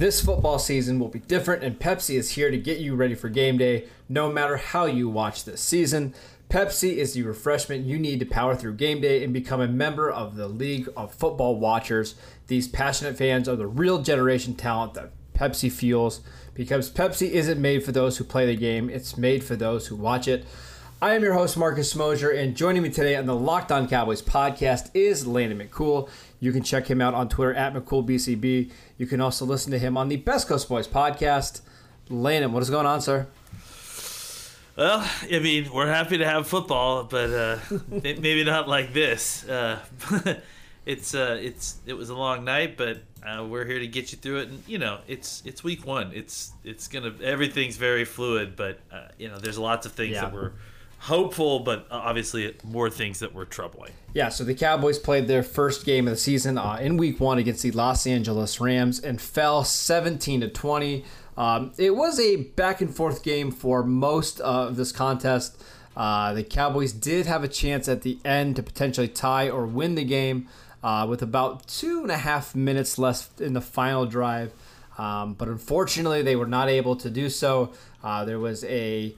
This football season will be different, and Pepsi is here to get you ready for game day no matter how you watch this season. Pepsi is the refreshment you need to power through game day and become a member of the League of Football Watchers. These passionate fans are the real generation talent that Pepsi fuels because Pepsi isn't made for those who play the game, it's made for those who watch it. I am your host, Marcus Mosher, and joining me today on the Locked On Cowboys podcast is Landon McCool. You can check him out on Twitter at McCoolBCB. You can also listen to him on the Best Coast Boys podcast. Landon, what is going on, sir? Well, I mean, we're happy to have football, but uh, maybe not like this. Uh, it's uh, it's it was a long night, but uh, we're here to get you through it. And you know, it's it's week one. It's it's gonna everything's very fluid, but uh, you know, there's lots of things Yeah. that were hopeful, but obviously more things that were troubling. Yeah, so the Cowboys played their first game of the season uh, in Week One against the Los Angeles Rams and fell 17 to 20. Um, it was a back and forth game for most of this contest. Uh, the Cowboys did have a chance at the end to potentially tie or win the game uh, with about two and a half minutes left in the final drive. Um, but unfortunately, they were not able to do so. Uh, there was a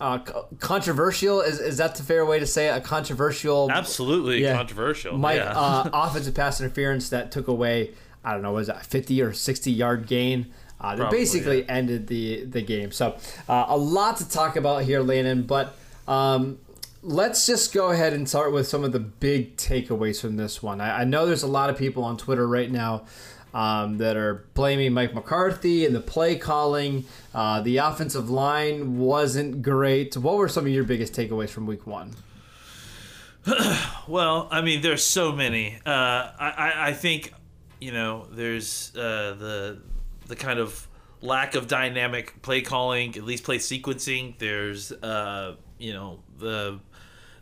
uh, controversial is, is that the fair way to say it? a controversial Absolutely Yeah. controversial. Mike, yeah. uh, offensive pass interference that took away, I don't know, was that 50 or 60 yard gain? Uh, that Probably, basically yeah. ended the, the game. So, uh, a lot to talk about here, Landon, but um, let's just go ahead and start with some of the big takeaways from this one. I, I know there's a lot of people on Twitter right now. Um, that are blaming Mike McCarthy and the play calling. Uh, the offensive line wasn't great. What were some of your biggest takeaways from week one? Well, I mean, there's so many. Uh, I, I, think, you know, there's uh, the the kind of lack of dynamic play calling, at least play sequencing. There's, uh, you know, the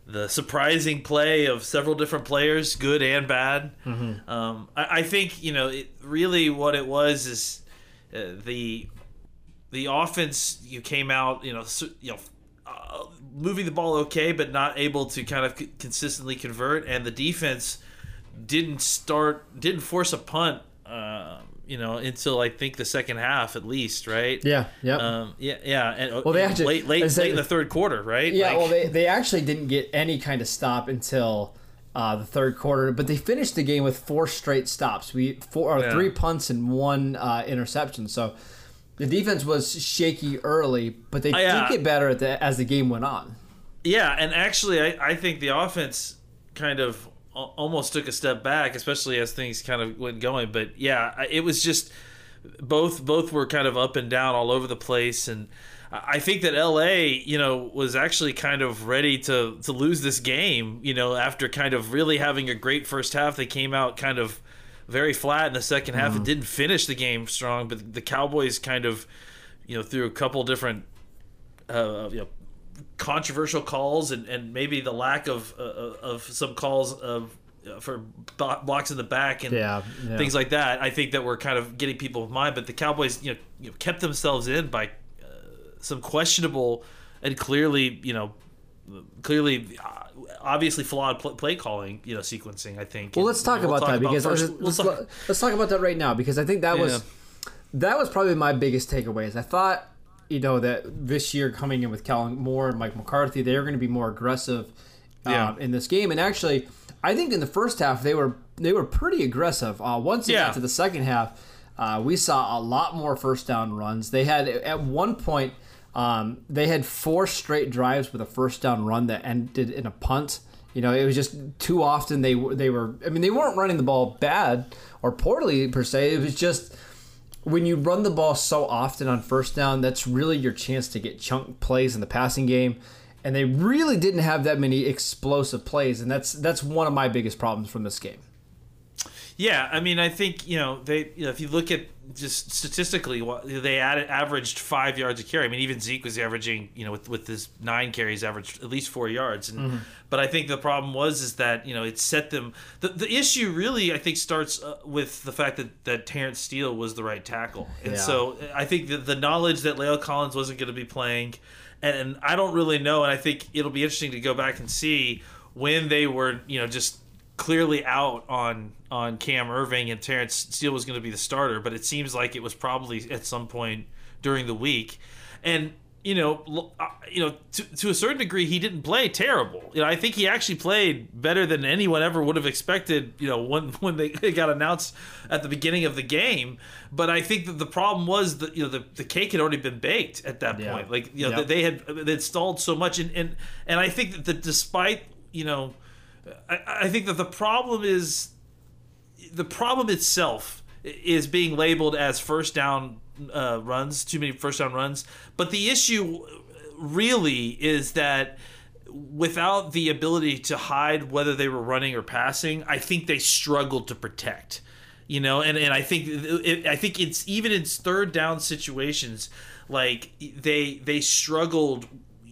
the surprising play of several different players, good and bad. Um, I, I think, you know, it, really what it was is uh, the the offense. You came out, you know, s- you know uh, moving the ball okay, but not able to kind of c- consistently convert. And the defense didn't start, didn't force a punt, uh, you know, until I think the second half at least, right? Yeah, yep. Um, yeah, yeah. And, Well, they actually- late, late, said- late in the third quarter, right? Yeah, Like- well, they, they actually didn't get any kind of stop until uh, the third quarter, but they finished the game with four straight stops. We four or Yeah. three punts and one uh, interception. So the defense was shaky early, but they yeah. did get better at the, as the game went on. Yeah, and actually, I, I think the offense kind of almost took a step back, especially as things kind of went going. But yeah, it was just both both were kind of up and down all over the place, and I think that LA, you know, was actually kind of ready to to lose this game. You know, after kind of really having a great first half, they came out kind of very flat in the second half and didn't finish the game strong. But the Cowboys kind of, you know, through a couple different uh, you know, controversial calls and, and maybe the lack of uh, of some calls of uh, for blocks in the back and Yeah, yeah. things like that. I think that we're kind of getting people of mind, but the Cowboys, you know, you know kept themselves in by uh, some questionable and clearly, you know, clearly, uh, obviously flawed pl- play calling, you know, sequencing. I think. Well, And, let's talk you know, about we'll that because first- let's, we'll let's, talk- let's talk about that right now because I think that was that was probably my biggest takeaways. I thought you know that this year coming in with Kellen Moore and Mike McCarthy, they're going to be more aggressive Yeah. um, in this game. And actually, I think in the first half they were they were pretty aggressive. Uh, once it Yeah. got to the second half, uh, we saw a lot more first down runs. They had at one point. Um, they had four straight drives with a first down run that ended in a punt. You know, it was just too often they they were. I mean, they weren't running the ball bad or poorly per se. It was just when you run the ball so often on first down, that's really your chance to get chunk plays in the passing game. And they really didn't have that many explosive plays, and that's that's one of my biggest problems from this game. Yeah, I mean, I think you know they. You know, if you look at just statistically, they added, averaged five yards a carry. I mean, even Zeke was averaging, you know, with with his nine carries, averaged at least four yards. And but I think the problem was is that you know it set them. The the issue really I think starts uh, with the fact that that Terrence Steele was the right tackle, and Yeah. so I think that the knowledge that La'el Collins wasn't going to be playing, and I don't really know, and I think it'll be interesting to go back and see when they were, you know, just clearly out on on Cam Erving and Terrence Steele was going to be the starter, but it seems like it was probably at some point during the week, and you know, uh, you know, to, to a certain degree, he didn't play terrible. You know, I think he actually played better than anyone ever would have expected. You know, when when they got announced at the beginning of the game, but I think that the problem was that you know the, the cake had already been baked at that Yeah. point. Like you know, Yep. they had they had stalled so much, and and and I think that, that despite you know, I, I think that the problem is the problem itself is being labeled as first down uh, runs, too many first down runs. But the issue really is that without the ability to hide whether they were running or passing, I think they struggled to protect. You know, and, and I think I think it's even in third down situations, like they they struggled.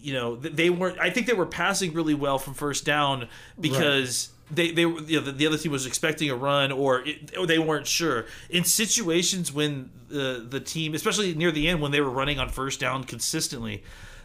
You know, they weren't. I think they were passing really well from first down because they they were you know, the, the other team was expecting a run or, it, or they weren't sure in situations when the the team especially near the end when they were running on first down consistently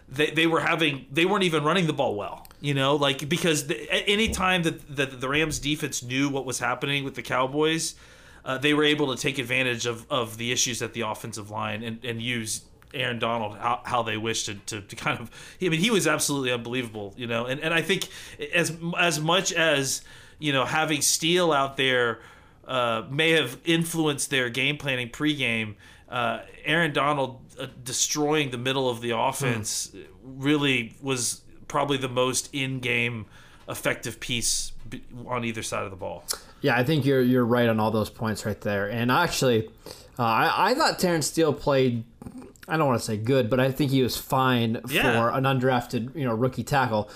they, they were having they weren't even running the ball well you know like because the, any time that, that the Rams defense knew what was happening with the Cowboys uh, they were able to take advantage of, of the issues at the offensive line and, and use Aaron Donald how, how they wished to, to, to kind of I mean he was absolutely unbelievable you know and, and I think as as much as you know having Steele out there uh, may have influenced their game planning pregame uh, Aaron Donald uh, destroying the middle of the offense really was probably the most in-game effective piece on either side of the ball Yeah, I think you're you're right on all those points right there. And actually, uh, I, I thought Terrence Steele played. I don't want to say good, but I think he was fine Yeah. for an undrafted, you know, rookie tackle.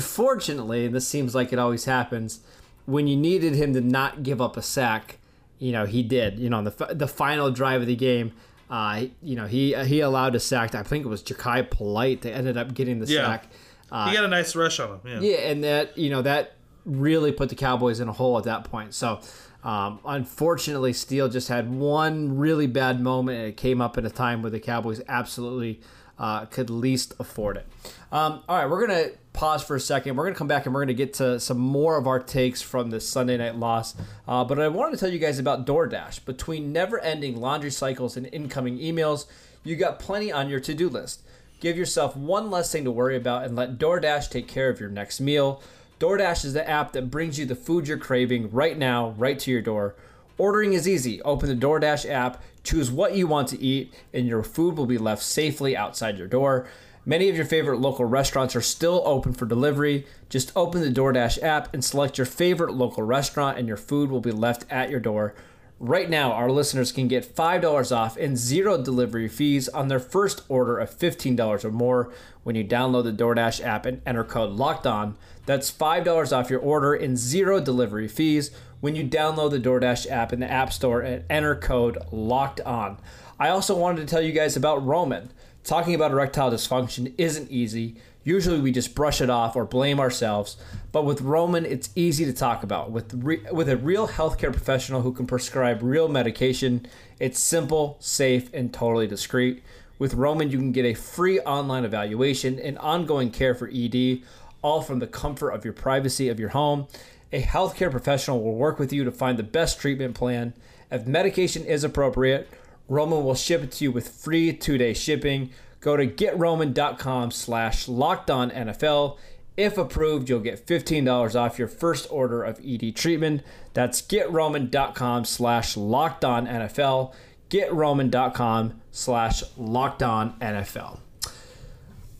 Unfortunately, and this seems like it always happens, when you needed him to not give up a sack, you know, he did. You know, on the the final drive of the game, uh, you know, he he allowed a sack. I think it was Jachai Polite that ended up getting the Yeah. sack. Uh, he got a nice rush on him yeah, yeah, and that you know that really put the Cowboys in a hole at that point. So, um, unfortunately, Steele just had one really bad moment, and it came up at a time where the Cowboys absolutely uh, could least afford it. Um, all right, we're gonna pause for a second. We're gonna come back and we're gonna get to some more of our takes from this Sunday night loss. Uh, but I wanted to tell you guys about DoorDash. Between never-ending laundry cycles and incoming emails, you got plenty on your to-do list. Give yourself one less thing to worry about and let DoorDash take care of your next meal. DoorDash is the app that brings you the food you're craving right now, right to your door. Ordering is easy. Open the DoorDash app, choose what you want to eat, and your food will be left safely outside your door. Many of your favorite local restaurants are still open for delivery. Just open the DoorDash app and select your favorite local restaurant, and your food will be left at your door. Right now, our listeners can get $5 off and zero delivery fees on their first order of $15 or more when you download the DoorDash app and enter code LOCKED ON. That's $5 off your order and zero delivery fees when you download the DoorDash app in the App Store and enter code LOCKED ON. I also wanted to tell you guys about Roman. Talking about erectile dysfunction isn't easy. Usually we just brush it off or blame ourselves, but with Roman it's easy to talk about. With re- with a real healthcare professional who can prescribe real medication, it's simple, safe, and totally discreet. With Roman you can get a free online evaluation and ongoing care for ED, all from the comfort of your privacy of your home. A healthcare professional will work with you to find the best treatment plan. If medication is appropriate, Roman will ship it to you with free two-day shipping. Go to getroman.com slash locked on NFL. If approved, you'll get $15 off your first order of ED treatment. That's getroman.com slash locked on NFL. Getroman.com slash locked on NFL.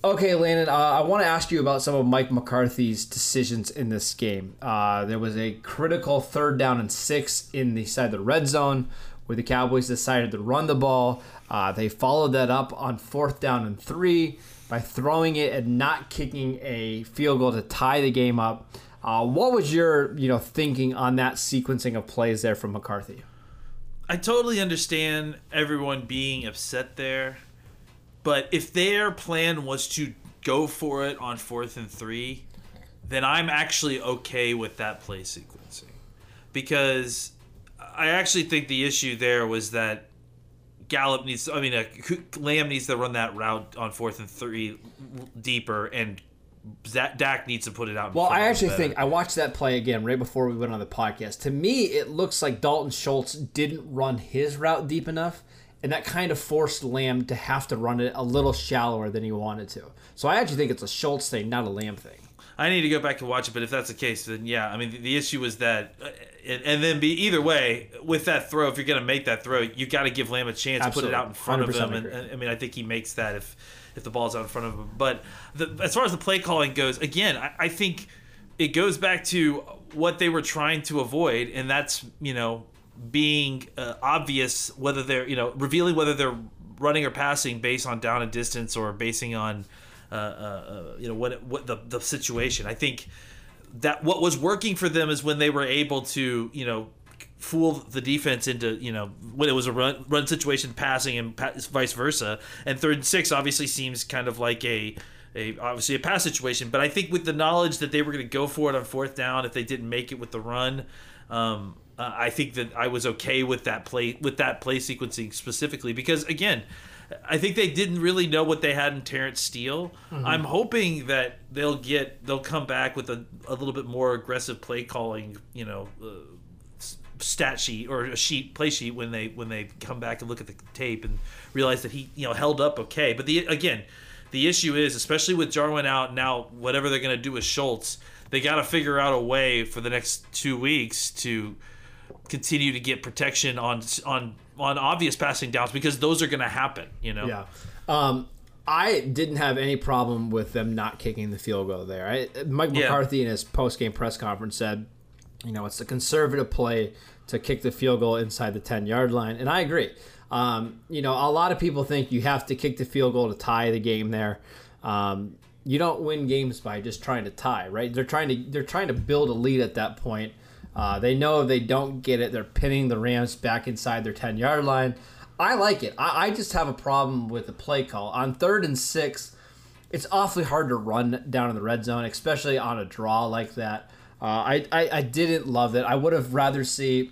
Okay, Landon, uh, I want to ask you about some of Mike McCarthy's decisions in this game. Uh, there was a critical third down and six in the side of the red zone where the Cowboys decided to run the ball. Uh, they followed that up on fourth down and three by throwing it and not kicking a field goal to tie the game up. Uh, what was your you know thinking on that sequencing of plays there from McCarthy? I totally understand everyone being upset there, but if their plan was to go for it on fourth and three, then I'm actually okay with that play sequencing because I actually think the issue there was that Gallup needs. I mean, uh, Lamb needs to run that route on fourth and three deeper, and Zach, Dak needs to put it out. Well, I actually better. think I watched that play again right before we went on the podcast. To me, it looks like Dalton Schultz didn't run his route deep enough, and that kind of forced Lamb to have to run it a little shallower than he wanted to. So I actually think it's a Schultz thing, not a Lamb thing. I need to go back and watch it, but if that's the case, then yeah. I mean, the, the issue was that, uh, and, and then be either way with that throw. If you're going to make that throw, you got to give Lamb a chance, to put it out in front of him, and, and I mean, I think he makes that if if the ball's out in front of him. But the, as far as the play calling goes, again, I, I think it goes back to what they were trying to avoid, and that's you know being uh, obvious whether they're you know revealing whether they're running or passing based on down and distance or basing on uh, uh, uh, you know what what the the situation. I think that what was working for them is when they were able to you know fool the defense into you know when it was a run run situation passing and vice versa. And third and six obviously seems kind of like a a obviously a pass situation. But i think with the knowledge that they were going to go for it on fourth down if they didn't make it with the run um, uh, i think that i was okay with that play with that play sequencing specifically. Because again I think they didn't really know what they had in Terrence Steele. I'm hoping that they'll get they'll come back with a, a little bit more aggressive play calling, you know, uh, stat sheet or a sheet play sheet when they when they come back and look at the tape and realize that he you know held up okay. But the again, the issue is especially with Jarwin out now, whatever they're going to do with Schultz, they got to figure out a way for the next two weeks to continue to get protection on on on obvious passing downs because those are going to happen. You know. Yeah. Um, I didn't have any problem with them not kicking the field goal there. I, Mike Yeah. McCarthy in his post game press conference said, you know, it's a conservative play to kick the field goal inside the 10 yard line. And I agree. Um, you know, a lot of people think you have to kick the field goal to tie the game there. Um, you don't win games by just trying to tie, right? They're trying to they're trying to build a lead at that point. Uh, they know if they don't get it, they're pinning the Rams back inside their 10 yard line. I like it. I, I just have a problem with the play call. On third and six, it's awfully hard to run down in the red zone, especially on a draw like that. Uh, I, I, I didn't love that. I would have rather see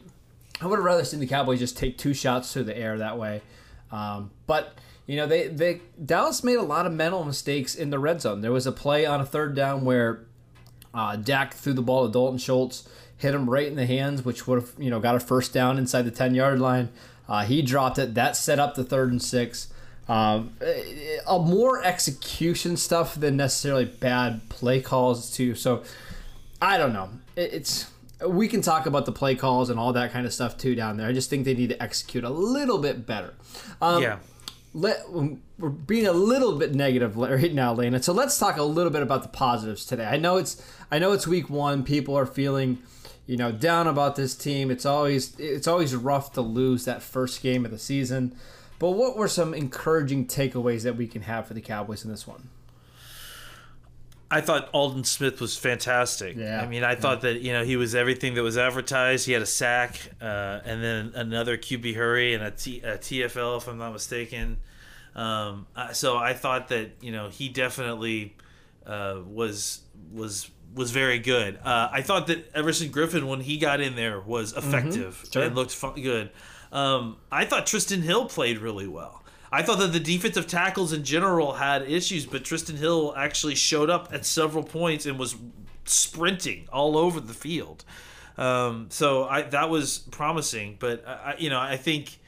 I would have rather seen the Cowboys just take two shots through the air that way. Um, but you know, they, they Dallas made a lot of mental mistakes in the red zone. There was a play on a third down where uh, Dak threw the ball to Dalton Schultz, hit him right in the hands, which would have you know got a first down inside the ten yard line. Uh, he dropped it. That set up the third and six. Um, a more execution stuff than necessarily bad play calls too. So I don't know. It's we can talk about the play calls and all that kind of stuff too down there. I just think they need to execute a little bit better. Um, Yeah. let we're being a little bit negative right now, Lena. So let's talk a little bit about the positives today. I know it's I know it's week one. People are feeling, you know, down about this team. It's always it's always rough to lose that first game of the season. But what were some encouraging takeaways that we can have for the Cowboys in this one? I thought Aldon Smith was fantastic. Yeah. I mean, I thought that you know he was everything that was advertised. He had a sack, uh, and then another QB hurry and a, T, a TFL, if I'm not mistaken. Um, so I thought that you know he definitely uh, was was was very good. Uh, I thought that Everson Griffen when he got in there was effective Sure. and looked good. Um, I thought Trysten Hill played really well. I thought that the defensive tackles in general had issues, but Trysten Hill actually showed up at several points and was sprinting all over the field. Um, so I, that was promising. But I, I- you know, I think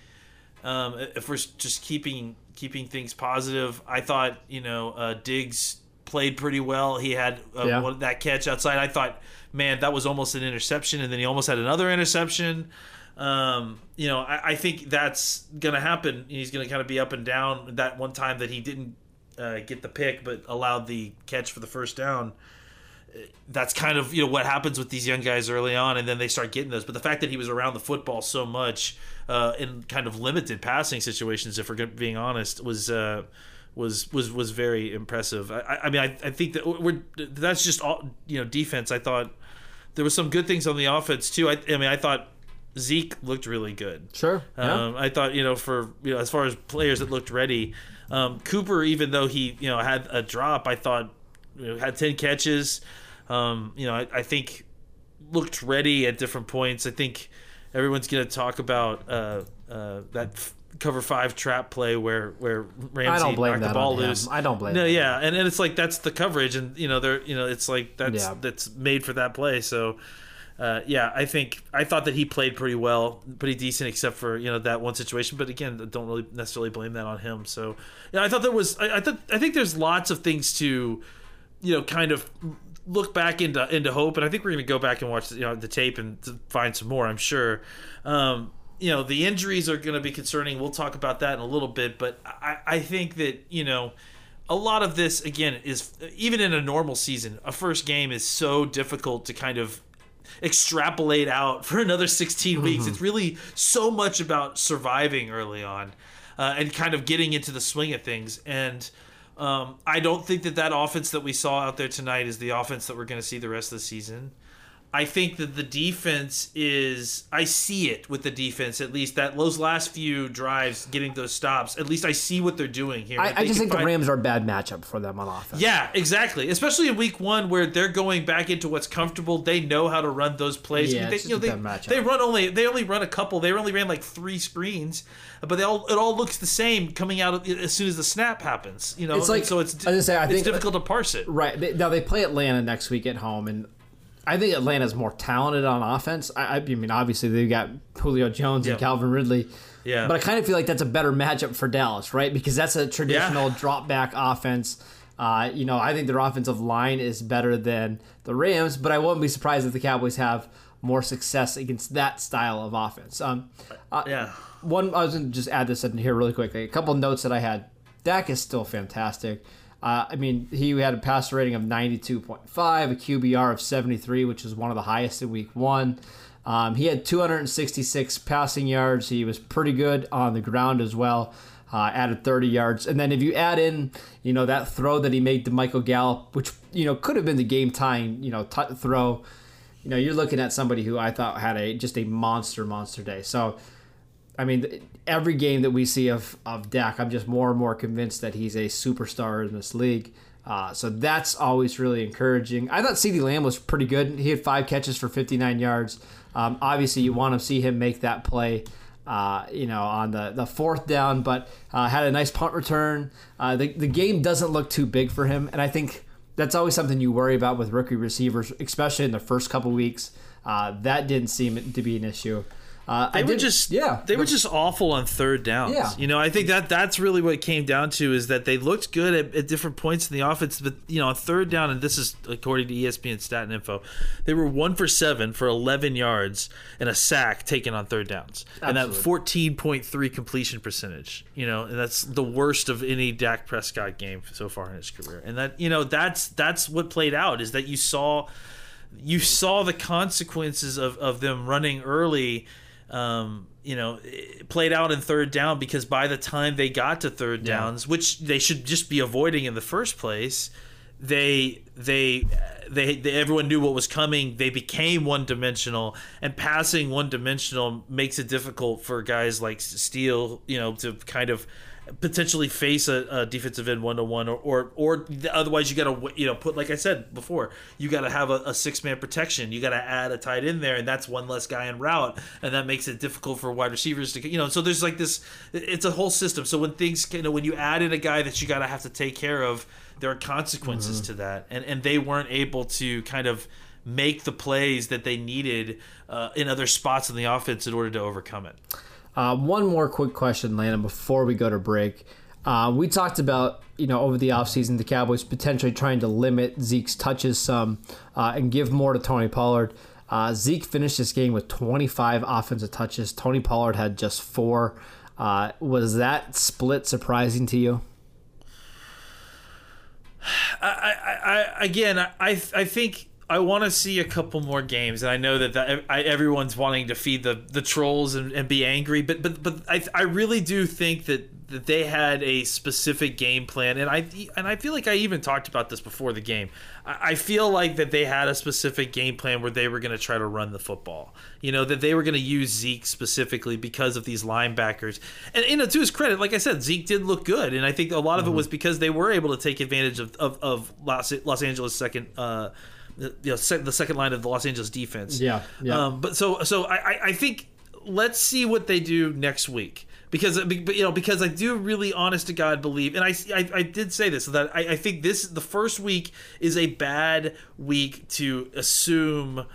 um, if we're just keeping keeping things positive, I thought you know uh, Diggs played pretty well. He had uh, Yeah. one, that catch outside. I thought, man, that was almost an interception, and then he almost had another interception. Um, you know, I, I think that's gonna happen. He's gonna kind of be up and down. That one time that he didn't uh, get the pick, but allowed the catch for the first down. That's kind of you know what happens with these young guys early on, and then they start getting those. But the fact that he was around the football so much uh, in kind of limited passing situations, if we're being honest, was uh, was was was very impressive. I, I- mean, I, I think that we're that's just all you know defense. I thought there was some good things on the offense too. I, I mean, I thought Zeke looked really good. Sure. Yeah. Um, I thought you know for you know as far as players that looked ready, um, Cooper even though he you know had a drop, I thought you know, had ten catches. Um, you know, I, I think looked ready at different points. I think everyone's going to talk about uh, uh, that f- cover five trap play where where Ramsey don't blame knocked the ball loose. I don't blame No, that. yeah, and, and it's like that's the coverage, and you know they're you know it's like that's Yeah. that's made for that play. So. Uh, yeah, I think I thought that he played pretty well, pretty decent, except for you know that one situation. But again, don't really necessarily blame that on him. So, yeah, I thought there was. I, I thought I think there's lots of things to, you know, kind of look back into into hope. And I think we're going to go back and watch you know the tape and to find some more. I'm sure. Um, you know, the injuries are going to be concerning. We'll talk about that in a little bit. But I, I think that you know a lot of this again is even in a normal season a first game is so difficult to kind of extrapolate out for another 16 weeks it's really so much about surviving early on uh, and kind of getting into the swing of things and um, i don't think that that offense that we saw out there tonight is the offense that we're going to see the rest of the season I think that the defense is I see it with the defense at least that those last few drives getting those stops at least I see what they're doing here I, I just think the find- Rams are a bad matchup for them on offense. yeah, exactly. Especially in week one, where they're going back into what's comfortable. They know how to run those plays. Yeah, they, it's you know, they, matchup. they run only they only run a couple. They only ran like three screens, but they all it all looks the same coming out of, as soon as the snap happens. You know, It's like- so it's I say, I it's think- difficult to parse it. Right. Now they play Atlanta next week at home, and I think Atlanta's more talented on offense. I, I mean, obviously they've got Julio Jones Yeah. and Calvin Ridley. Yeah. But I kind of feel like that's a better matchup for Dallas, right? Because that's a traditional drop back offense. Uh, you know, I think their offensive line is better than the Rams, but I wouldn't be surprised if the Cowboys have more success against that style of offense. Um, uh, Yeah. one I was going to just add this in here really quickly. A couple notes that I had. Dak is still fantastic. Uh, I mean, he had a passer rating of 92.5, a QBR of 73, which is one of the highest in week one. Um, he had 266 passing yards. He was pretty good on the ground as well. Uh, added 30 yards, and then if you add in, you know, that throw that he made to Michael Gallup, which you know could have been the game tying, you know, t- throw. You know, you're looking at somebody who I thought had a just a monster, monster day. So, I mean, every game that we see of of Dak, I'm just more and more convinced that he's a superstar in this league. Uh, so that's always really encouraging. I thought CeeDee Lamb was pretty good. He had five catches for 59 yards. Um, obviously, you want to see him make that play, uh, you know, on the, the fourth down, but uh, had a nice punt return. Uh, the, the game doesn't look too big for him, and I think that's always something you worry about with rookie receivers, especially in the first couple weeks. Uh, that didn't seem to be an issue. Uh, They I were did- just yeah, They were just awful on third downs. Yeah. You know, I think that that's really what it came down to is that they looked good at, at different points in the offense, but you know, on third down, and this is according to ESPN Stat and Info, they were one for seven for eleven yards and a sack taken on third downs, and that fourteen point three completion percentage. You know, and that's the worst of any Dak Prescott game so far in his career. And that you know, that's that's what played out is that you saw you saw the consequences of, of them running early um, you know played out in third down because by the time they got to third downs which they should just be avoiding in the first place they they they, they everyone knew what was coming. They became one dimensional and passing one dimensional makes it difficult for guys like Steele you know to kind of potentially face a, a defensive end one to one, or or or otherwise you got to you know put like I said before, you got to have a, a six man protection. You got to add a tight end there, and that's one less guy in route, and that makes it difficult for wide receivers to you know. So there's like this, it's a whole system. So when things you know when you add in a guy that you got to have to take care of, there are consequences to that, and and they weren't able to kind of make the plays that they needed uh, in other spots in the offense in order to overcome it. Uh, one more quick question, Landon, before we go to break. Uh, we talked about, you know, over the offseason, the Cowboys potentially trying to limit Zeke's touches some uh, and give more to Tony Pollard. Uh, Zeke finished this game with 25 offensive touches. Tony Pollard had just four. Uh, was that split surprising to you? I, I, I again, I, I think I want to see a couple more games, and I know that, that I, everyone's wanting to feed the, the trolls and, and be angry, but but but I, I really do think that, that they had a specific game plan, and I and I feel like I even talked about this before the game. I, I feel like that they had a specific game plan where they were going to try to run the football. You know that they were going to use Zeke specifically because of these linebackers, and you know to his credit, like I said, Zeke did look good, and I think a lot of it was because they were able to take advantage of of, of Los Los Angeles second. Uh, the, you know, sec- the second line of the Los Angeles defense. Yeah, yeah. Um, but so so I, I- think let's see what they do next week because but, you know because I do really honest to God believe and I I, I did say this that I, I think this the first week is a bad week to assume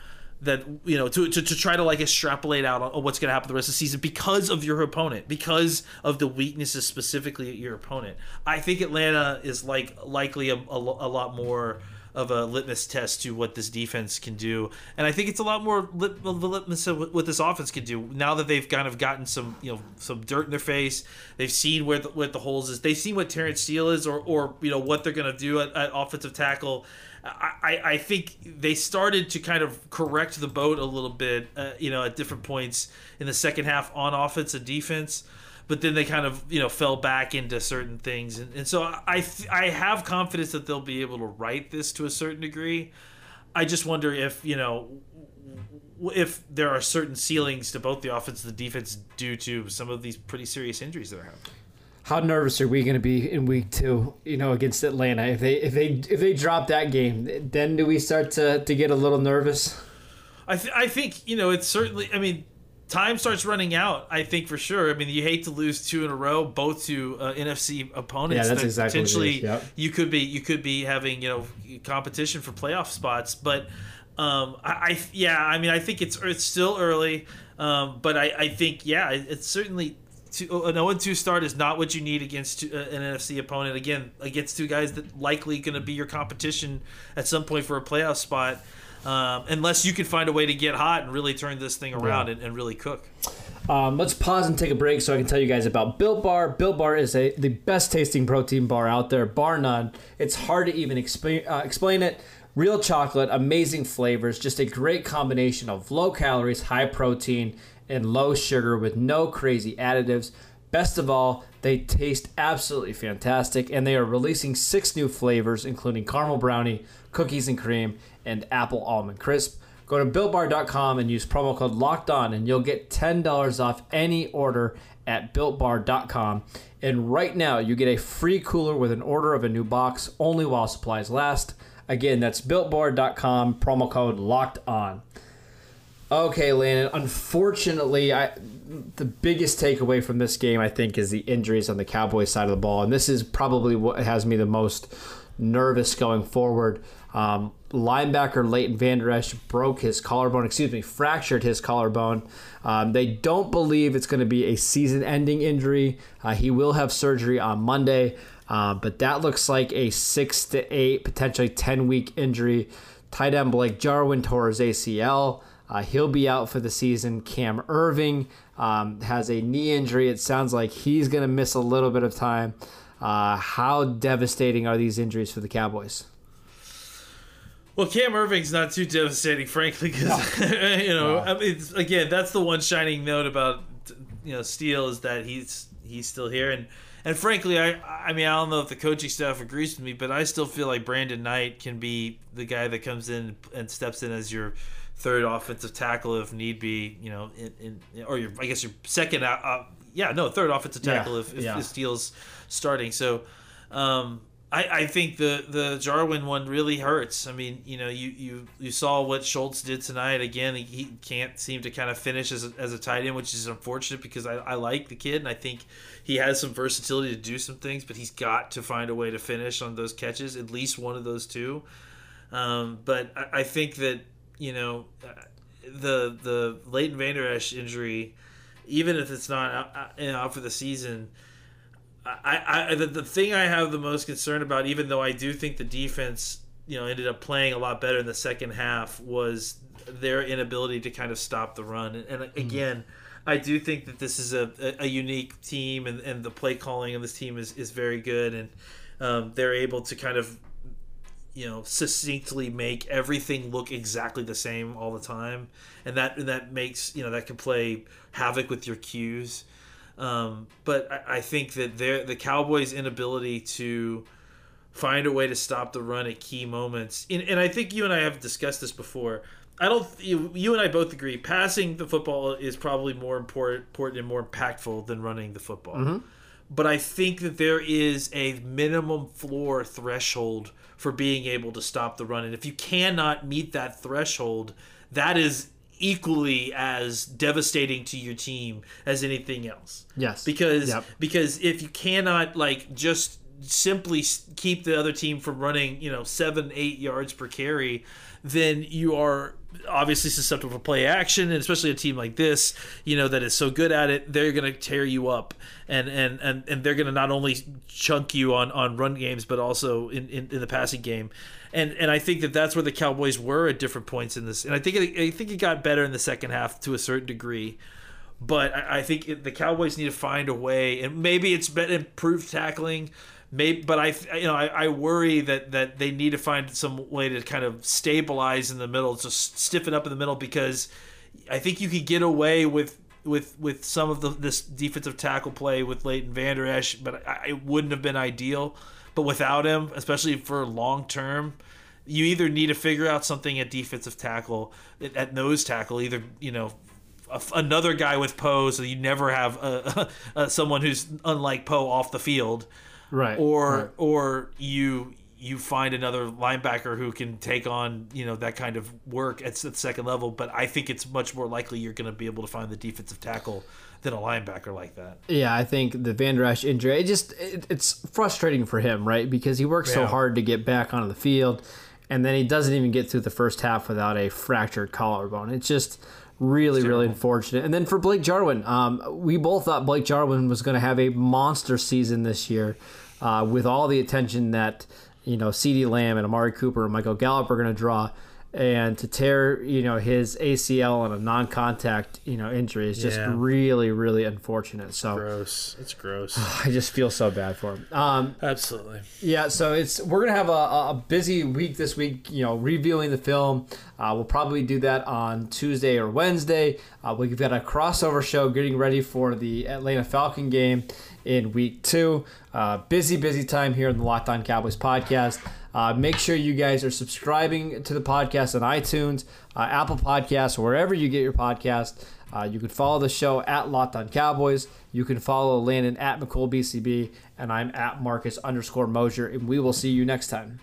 that you know to, to, to try to like extrapolate out on what's going to happen the rest of the season because of your opponent because of the weaknesses specifically at your opponent i think atlanta is like likely a, a, a lot more of a litmus test to what this defense can do. And i think it's a lot more lit, litmus of what this offense can do. Now that they've kind of gotten some you know some dirt in their face they've seen where the, what the holes is. They've seen what terrence steele is or or you know what they're going to do at, at offensive tackle. I, I think they started to kind of correct the boat a little bit, uh, you know, at different points in the second half on offense and defense, but then they kind of, you know, fell back into certain things, and, and so I I have confidence that they'll be able to write this to a certain degree. I just wonder if you know if there are certain ceilings to both the offense and the defense due to some of these pretty serious injuries that are happening. How nervous are we going to be in week two? You know, against Atlanta. If they if they if they drop that game, then do we start to to get a little nervous? I th- I think you know it's certainly. I mean, time starts running out. I think for sure. I mean, you hate to lose two in a row, both to uh, NFC opponents. Yeah, that's that exactly potentially yep. you could be you could be having you know competition for playoff spots, but. Um, I, I yeah, I mean, I think it's it's still early, um, but I, I think yeah, it- it's certainly two, an 0 2 start is not what you need against two, uh, an NFC opponent. Again, against two guys that likely going to be your competition at some point for a playoff spot, um, unless you can find a way to get hot and really turn this thing around and, and really cook. Um, let's pause and take a break so I can tell you guys about Built Bar. Built Bar is a the best tasting protein bar out there, bar none. It's hard to even explain uh, explain it. Real chocolate, amazing flavors, just a great combination of low calories, high protein, and low sugar with no crazy additives. Best of all, they taste absolutely fantastic, and they are releasing six new flavors, including caramel brownie, cookies and cream, and apple almond crisp. Go to builtbar.com and use promo code locked on, and you'll get $10 off any order at builtbar.com. And right now, you get a free cooler with an order of a new box only while supplies last. Again, that's builtbar.com, promo code locked on. Okay, Landon. Unfortunately, I the biggest takeaway from this game, I think, is the injuries on the Cowboys side of the ball, and this is probably what has me the most nervous going forward. Um, linebacker Leighton Vander Esch broke his collarbone. Excuse me, fractured his collarbone. Um, they don't believe it's going to be a season-ending injury. Uh, he will have surgery on Monday, uh, but that looks like a six to eight, potentially ten-week injury. Tight end Blake Jarwin tore his ACL. Uh, he'll be out for the season. Cam Erving um, has a knee injury. It sounds like he's going to miss a little bit of time. Uh, how devastating are these injuries for the Cowboys? Well, Cam Erving's not too devastating, frankly, because you know, I mean, again, that's the one shining note about you know Steele is that he's he's still here, and and frankly, I I mean, I don't know if the coaching staff agrees with me, but I still feel like Brandon Knight can be the guy that comes in and steps in as your third offensive tackle if need be, you know, in, in or your I guess your second, uh, uh, yeah, no, third offensive Yeah, tackle if, if, yeah. if Steele's starting. So. Um, I, I think the the Jarwin one really hurts. I mean, you know, you, you, you saw what Schultz did tonight. Again, he, he can't seem to kind of finish as a, as a tight end, which is unfortunate because I, I like the kid and I think he has some versatility to do some things, but he's got to find a way to finish on those catches, at least one of those two. Um, but I, I think that you know uh, the the Leighton Vander Esch injury, even if it's not out, you know, out for the season. I, I the, the thing I have the most concern about, even though I do think the defense, you know, ended up playing a lot better in the second half, was their inability to kind of stop the run. And, and again, I do think that this is a, a, a unique team, and, and the play calling of this team is, is very good, and um, they're able to kind of you know succinctly make everything look exactly the same all the time. And that and that makes you know that can play havoc with your cues. Um, but I, I think that the cowboys inability to find a way to stop the run at key moments and, and i think you and i have discussed this before. I don't you, you and i both agree passing the football is probably more important, important and more impactful than running the football but I think that there is a minimum floor threshold for being able to stop the run. And if you cannot meet that threshold, that is equally as devastating to your team as anything else. Yes. Because Yep. because if you cannot like just simply keep the other team from running, you know, 7 8 yards per carry, then you are obviously susceptible to play action and especially a team like this, you know, that is so good at it, they're going to tear you up and and and, and they're going to not only chunk you on on run games but also in, in in the passing game. And and I think that that's where the Cowboys were at different points in this. And I think it, I think it got better in the second half to a certain degree but I, think the Cowboys need to find a way, and maybe it's been improved tackling. Maybe, but I, you know, I, I worry that that they need to find some way to kind of stabilize in the middle, just stiffen up in the middle, because I think you could get away with with with some of the this defensive tackle play with Leighton Vander Esch, but I, it wouldn't have been ideal. But without him, especially for long term, you either need to figure out something at defensive tackle, at- nose tackle, either you know another guy with Poe, so you never have a, a, someone who's unlike Poe off the field, Right. or right. or you you find another linebacker who can take on you know that kind of work at the second level. But I think it's much more likely you're going to be able to find the defensive tackle than a linebacker like that. Yeah, I think the Van Der Esch injury, it just it, it's frustrating for him, right? Because he works so hard to get back onto the field, and then he doesn't even get through the first half without a fractured collarbone. It's just really, really unfortunate. And then for Blake Jarwin, um, we both thought Blake Jarwin was going to have a monster season this year, uh, with all the attention that you know CeeDee Lamb and Amari Cooper and Michael Gallup are going to draw. And to tear, you know, his ACL on a non-contact, you know, injury is just Yeah. really, really unfortunate. So Gross. It's gross. I just feel so bad for him. Um, Absolutely. yeah, so it's we're gonna have a, a busy week this week. You know, reviewing the film. Uh, we'll probably do that on Tuesday or Wednesday. Uh, we've got a crossover show getting ready for the Atlanta Falcon game in week two. Uh, busy, busy time here in the Locked On Cowboys podcast. Uh, make sure you guys are subscribing to the podcast on iTunes, uh, Apple Podcasts, wherever you get your podcast. Uh, you can follow the show at Locked On Cowboys. You can follow Landon at McCool BCB, and I'm at Marcus underscore Mosher, and we will see you next time.